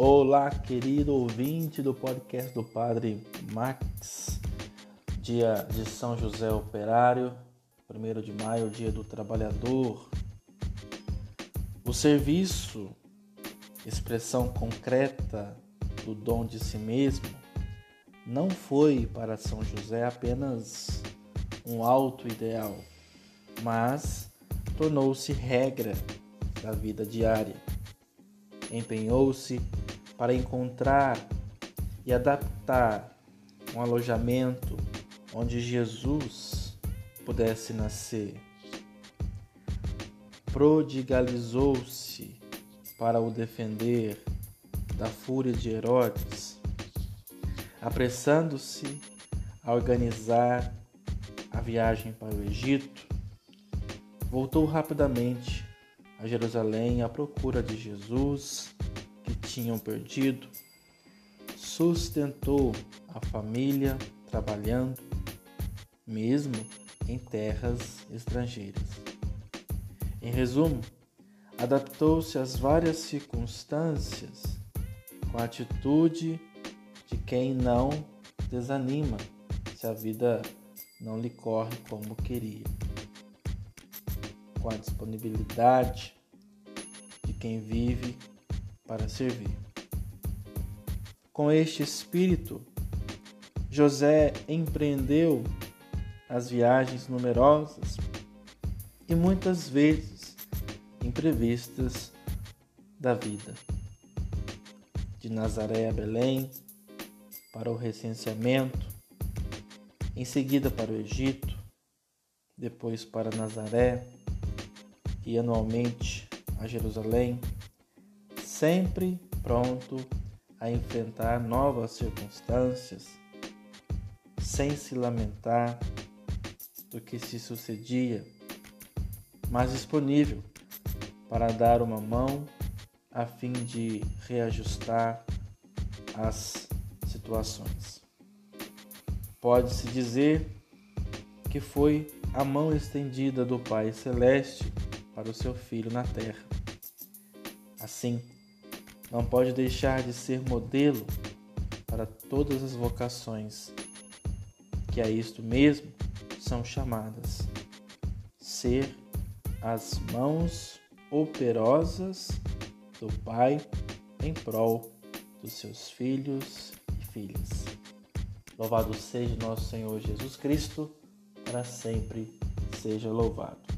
Olá, querido ouvinte do podcast do Padre Max, dia de São José Operário, 1 de maio, dia do trabalhador. O serviço, expressão concreta do dom de si mesmo, não foi para São José apenas um alto ideal, mas tornou-se regra da vida diária. Empenhou-se para encontrar e adaptar um alojamento onde Jesus pudesse nascer. Prodigalizou-se para o defender da fúria de Herodes, apressando-se a organizar a viagem para o Egito, voltou rapidamente a Jerusalém à procura de Jesus tinham perdido, sustentou a família trabalhando, mesmo em terras estrangeiras. Em resumo, adaptou-se às várias circunstâncias com a atitude de quem não desanima se a vida não lhe corre como queria, com a disponibilidade de quem vive para servir. Com este espírito, José empreendeu as viagens numerosas e muitas vezes imprevistas da vida. De Nazaré a Belém, para o recenseamento, em seguida para o Egito, depois para Nazaré e anualmente a Jerusalém sempre pronto a enfrentar novas circunstâncias, sem se lamentar do que se sucedia, mas disponível para dar uma mão a fim de reajustar as situações. Pode-se dizer que foi a mão estendida do Pai Celeste para o seu filho na terra. Assim, não pode deixar de ser modelo para todas as vocações que a isto mesmo são chamadas. Ser as mãos operosas do Pai em prol dos seus filhos e filhas. Louvado seja nosso Senhor Jesus Cristo, para sempre seja louvado.